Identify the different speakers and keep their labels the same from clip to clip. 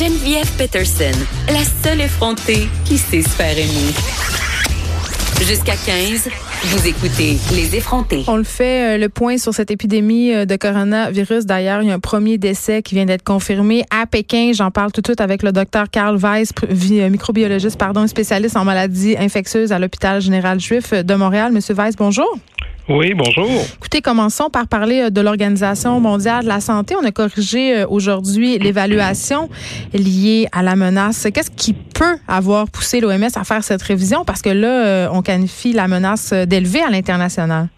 Speaker 1: Geneviève Peterson, la seule effrontée qui sait se faire aimer. Jusqu'à 15, vous écoutez Les effrontés.
Speaker 2: On le fait, euh, le point sur cette épidémie euh, de coronavirus. D'ailleurs, il y a un premier décès qui vient d'être confirmé à Pékin. J'en parle tout de suite avec le docteur Carl Weiss, euh, microbiologiste, pardon, spécialiste en maladies infectieuses à l'hôpital général juif de Montréal. Monsieur Weiss, bonjour.
Speaker 3: Oui, bonjour.
Speaker 2: Écoutez, commençons par parler euh, de l'Organisation mondiale de la santé. On a corrigé euh, aujourd'hui l'évaluation liée à la menace. Qu'est-ce qui peut avoir poussé l'OMS à faire cette révision? Parce que là, euh, on qualifie la menace d'élevée à l'international.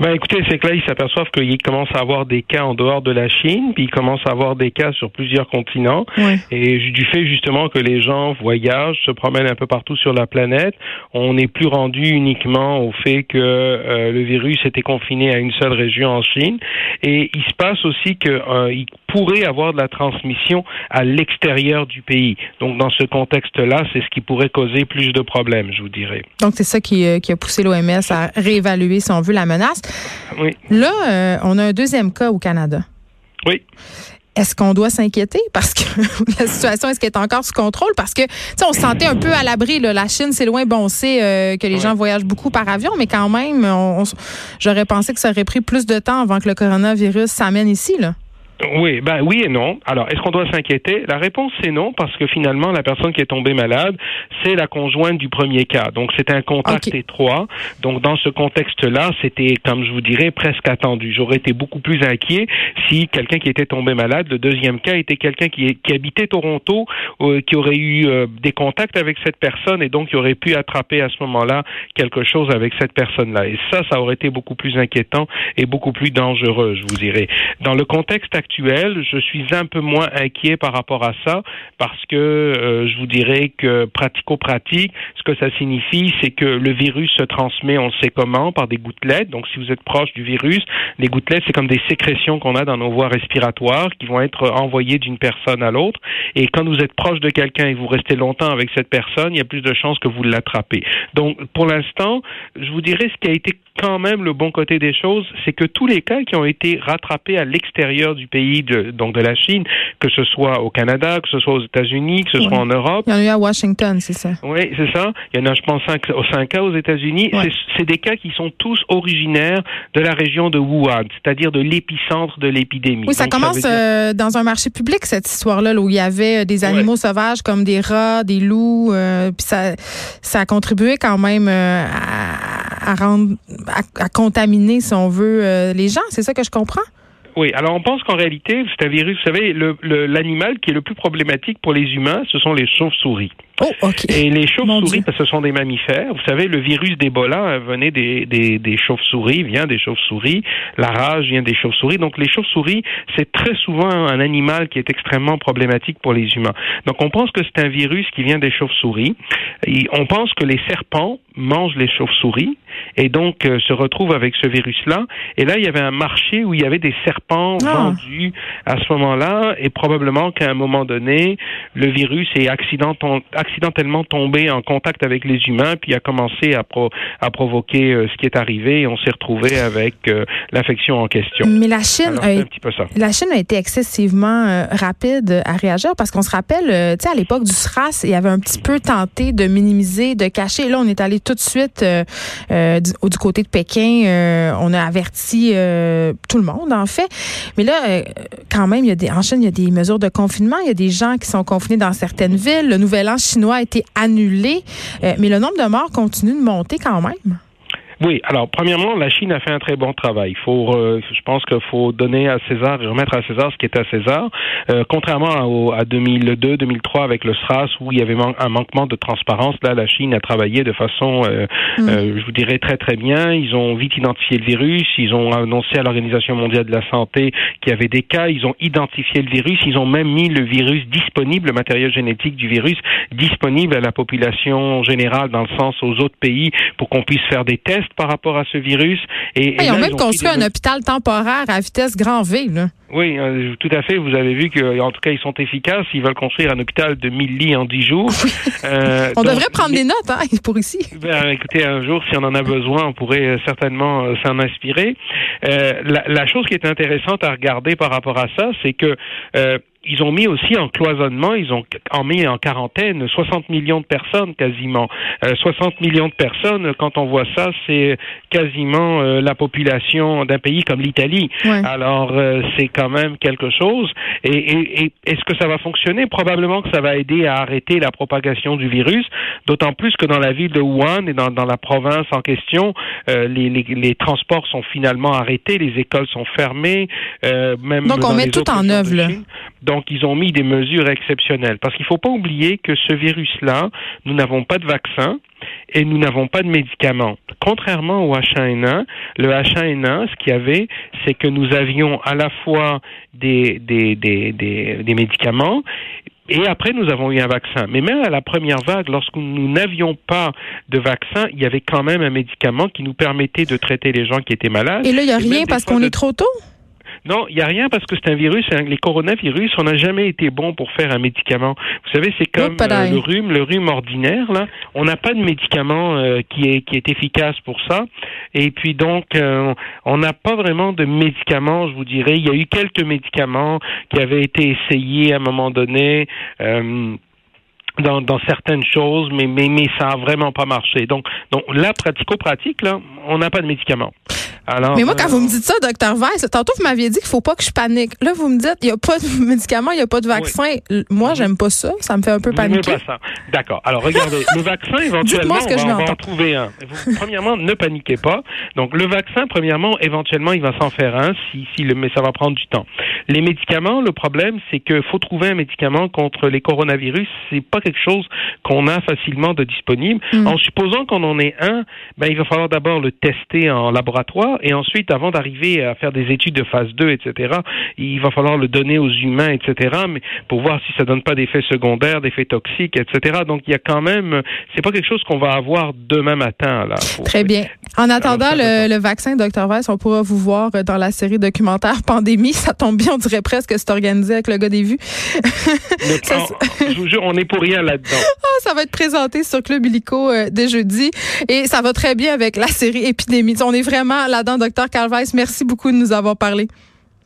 Speaker 3: Ben écoutez, c'est que là, ils s'aperçoivent qu'il commence à avoir des cas en dehors de la Chine, puis il commence à avoir des cas sur plusieurs continents.
Speaker 2: Oui.
Speaker 3: Et du fait justement que les gens voyagent, se promènent un peu partout sur la planète, on n'est plus rendu uniquement au fait que euh, le virus était confiné à une seule région en Chine. Et il se passe aussi qu'il pourrait avoir de la transmission à l'extérieur du pays. Donc dans ce contexte-là, c'est ce qui pourrait causer plus de problèmes, je vous dirais.
Speaker 2: Donc, c'est ça qui, euh, qui a poussé l'OMS à réévaluer, si on veut, la menace.
Speaker 3: Oui.
Speaker 2: Là, euh, on a un deuxième cas au Canada.
Speaker 3: Oui.
Speaker 2: Est-ce qu'on doit s'inquiéter? Parce que la situation est-ce qu'elle est encore sous contrôle? Parce que tu sais on se sentait un peu à l'abri la Chine c'est loin bon on sait euh, que les
Speaker 3: Ouais.
Speaker 2: gens voyagent beaucoup par avion mais quand même on- on- j'aurais pensé que ça aurait pris plus de temps avant que le coronavirus s'amène ici là.
Speaker 3: Oui, ben oui et non. Alors, est-ce qu'on doit s'inquiéter? La réponse c'est non parce que finalement la personne qui est tombée malade, c'est la conjointe du premier cas. Donc c'est un contact étroit. Donc dans ce contexte-là, c'était comme je vous dirais presque attendu. J'aurais été beaucoup plus inquiet si quelqu'un qui était tombé malade, le deuxième cas était quelqu'un qui, qui habitait Toronto, euh, qui aurait eu euh, des contacts avec cette personne et donc qui aurait pu attraper à ce moment-là quelque chose avec cette personne-là. Et ça, ça aurait été beaucoup plus inquiétant et beaucoup plus dangereux, je vous dirais. Dans le contexte actuel, je suis un peu moins inquiet par rapport à ça parce que euh, je vous dirais que pratico-pratique, ce que ça signifie, c'est que le virus se transmet, on sait comment, par des gouttelettes. Donc, si vous êtes proche du virus, les gouttelettes, c'est comme des sécrétions qu'on a dans nos voies respiratoires qui vont être envoyées d'une personne à l'autre. Et quand vous êtes proche de quelqu'un et vous restez longtemps avec cette personne, il y a plus de chances que vous l'attrapez. Donc, pour l'instant, je vous dirais ce qui a été quand même le bon côté des choses, c'est que tous les cas qui ont été rattrapés à l'extérieur du pays, de, donc de la Chine, que ce soit au Canada, que ce soit aux États-Unis, que ce soit en Europe,
Speaker 2: Il y en a eu à Washington c'est ça.
Speaker 3: oui, c'est ça. Il y en a, je pense, cinq, cinq cas aux États-Unis. C'est- des cas qui sont tous originaires de la région de Wuhan, c'est-à-dire de l'épicentre de l'épidémie.
Speaker 2: Oui, ça
Speaker 3: Donc,
Speaker 2: commence
Speaker 3: dire-
Speaker 2: euh, dans un marché public cette histoire-là, là, où il y avait euh, des animaux sauvages comme des rats, des loups, euh, puis ça, ça a contribué quand même euh, à, à rendre, à, à contaminer, si on veut, les gens. C'est ça que je comprends?
Speaker 3: Oui, alors on pense qu'en réalité, c'est un virus. Vous savez, l'animal qui est le plus problématique pour les humains, ce sont les chauves-souris.
Speaker 2: Oh.
Speaker 3: Et les chauves-souris, parce que ce sont des mammifères, vous savez, le virus d'Ebola euh, venait des, des, des chauves-souris, vient des chauves-souris, la rage vient des chauves-souris. Donc les chauves-souris, c'est très souvent un animal qui est extrêmement problématique pour les humains. Donc on pense que c'est un virus qui vient des chauves-souris. On pense que les serpents mangent les chauves-souris et donc euh, se retrouvent avec ce virus-là. Et là, il y avait un marché où il y avait des serpents
Speaker 2: Ah.
Speaker 3: vendus à ce moment-là et probablement qu'à un moment donné, le virus est accidenton- accidentellement tombé en contact avec les humains puis a commencé à, pro- à provoquer euh, ce qui est arrivé et on s'est retrouvé avec euh, l'infection en question.
Speaker 2: Mais la Chine
Speaker 3: Alors,
Speaker 2: a
Speaker 3: un
Speaker 2: été
Speaker 3: petit peu ça.
Speaker 2: La Chine a été excessivement euh, rapide à réagir parce qu'on se rappelle, euh, tu sais, à l'époque du SRAS, il y avait un petit peu tenté de minimiser, de cacher. Là, on est allé tout de suite du, du côté de Pékin. on a averti tout le monde, en fait. Mais là, quand même, il y a des, en Chine, il y a des mesures de confinement. Il y a des gens qui sont confinés dans certaines villes. Le nouvel an chinois a été annulé. Euh, mais le nombre de morts continue de monter quand même.
Speaker 3: Oui, alors premièrement, la Chine a fait un très bon travail. Il faut, euh, je pense qu'il faut donner à César et remettre à César ce qui est à César. Euh, contrairement à, au- à 2002, 2003 avec le SRAS où il y avait man- un manquement de transparence, là, la Chine a travaillé de façon, euh,
Speaker 2: Mm.
Speaker 3: euh, je vous dirais très très bien. Ils ont vite identifié le virus. Ils ont annoncé à l'Organisation mondiale de la santé qu'il y avait des cas. Ils ont identifié le virus. Ils ont même mis le virus disponible, le matériel génétique du virus disponible à la population générale, dans le sens aux autres pays, pour qu'on puisse faire des tests par rapport à ce virus. Et,
Speaker 2: Ah,
Speaker 3: et
Speaker 2: ils ont
Speaker 3: là,
Speaker 2: même
Speaker 3: ils
Speaker 2: construit
Speaker 3: des-
Speaker 2: un hôpital temporaire à vitesse grand V. Là.
Speaker 3: Oui, euh, tout à fait. Vous avez vu que, en tout cas, ils sont efficaces. Ils veulent construire un hôpital de 1000 lits en 10 jours. Euh,
Speaker 2: On
Speaker 3: donc,
Speaker 2: devrait prendre des notes hein, pour ici.
Speaker 3: ben, écoutez, un jour, si on en a besoin, on pourrait euh, certainement euh, s'en inspirer. La, la chose qui est intéressante à regarder par rapport à ça, c'est que euh, ils ont mis aussi en cloisonnement, ils ont en mis en quarantaine 60 millions de personnes quasiment. 60 euh, millions de personnes, quand on voit ça, c'est quasiment euh, la population d'un pays comme l'Italie. Alors euh, c'est quand même quelque chose. Et, et, et est-ce que ça va fonctionner? Probablement que ça va aider à arrêter la propagation du virus, d'autant plus que dans la ville de Wuhan et dans, dans la province en question, les, les, les, transports sont finalement arrêtés, les écoles sont fermées, même
Speaker 2: donc on met tout en œuvre.
Speaker 3: Donc, ils ont mis des mesures exceptionnelles. Parce qu'il ne faut pas oublier que ce virus-là, nous n'avons pas de vaccin et nous n'avons pas de médicaments. Contrairement au H1N1, le H1N1, ce qu'il y avait, c'est que nous avions à la fois des, des, des, des, des médicaments, et après, nous avons eu un vaccin. Mais même à la première vague, lorsque nous n'avions pas de vaccin, il y avait quand même un médicament qui nous permettait de traiter les gens qui étaient malades.
Speaker 2: Et là, il n'y a rien parce qu'on est trop tôt?
Speaker 3: Non, il n'y a rien parce que c'est un virus. Les coronavirus, on n'a jamais été bon pour faire un médicament. Vous savez, c'est comme euh, le rhume, le rhume ordinaire. Là, on n'a pas de médicament euh, qui est qui est efficace pour ça. Et puis donc, euh, on n'a pas vraiment de médicaments. Je vous dirais, il y a eu quelques médicaments qui avaient été essayés à un moment donné. Dans, dans, certaines choses, mais, mais, mais ça a vraiment pas marché. Donc, donc là, pratico-pratique, là, on n'a pas de médicaments
Speaker 2: mais moi, quand vous me dites ça, docteur Weiss, tantôt vous m'aviez dit qu'il faut pas que je panique. Là, vous me dites il n'y a pas de médicaments, il n'y a pas de vaccin. Moi, j'aime pas ça. Ça me fait un peu paniquer.
Speaker 3: D'accord. Alors, regardez, le vaccin, éventuellement, on, va, en trouver un. premièrement, ne paniquez pas. Donc, le vaccin, premièrement, éventuellement, il va s'en faire un, si, si le, mais ça va prendre du temps. Les médicaments, le problème, c'est qu'il faut trouver un médicament contre les coronavirus. C'est pas quelque chose qu'on a facilement de disponible. Mm. En supposant qu'on en ait un, ben, il va falloir d'abord le tester en laboratoire et ensuite, avant d'arriver à faire des études de phase 2, etc., il va falloir le donner aux humains, etc., mais pour voir si ça donne pas d'effets secondaires, d'effets toxiques, etc. Donc, il y a quand même, c'est pas quelque chose qu'on va avoir demain matin, là.
Speaker 2: Très bien. En attendant le, vaccin, Dr. Weiss, on pourra vous voir dans la série documentaire Pandémie. Ça tombe bien, on dirait presque que c'est organisé avec le gars des vues.
Speaker 3: je vous jure, on est pour rien là-dedans.
Speaker 2: Ah, ça va être présenté sur Club Illico euh, dès jeudi et ça va très bien avec la série Épidémie. On est vraiment là-dedans, Weiss. Merci beaucoup de nous avoir parlé.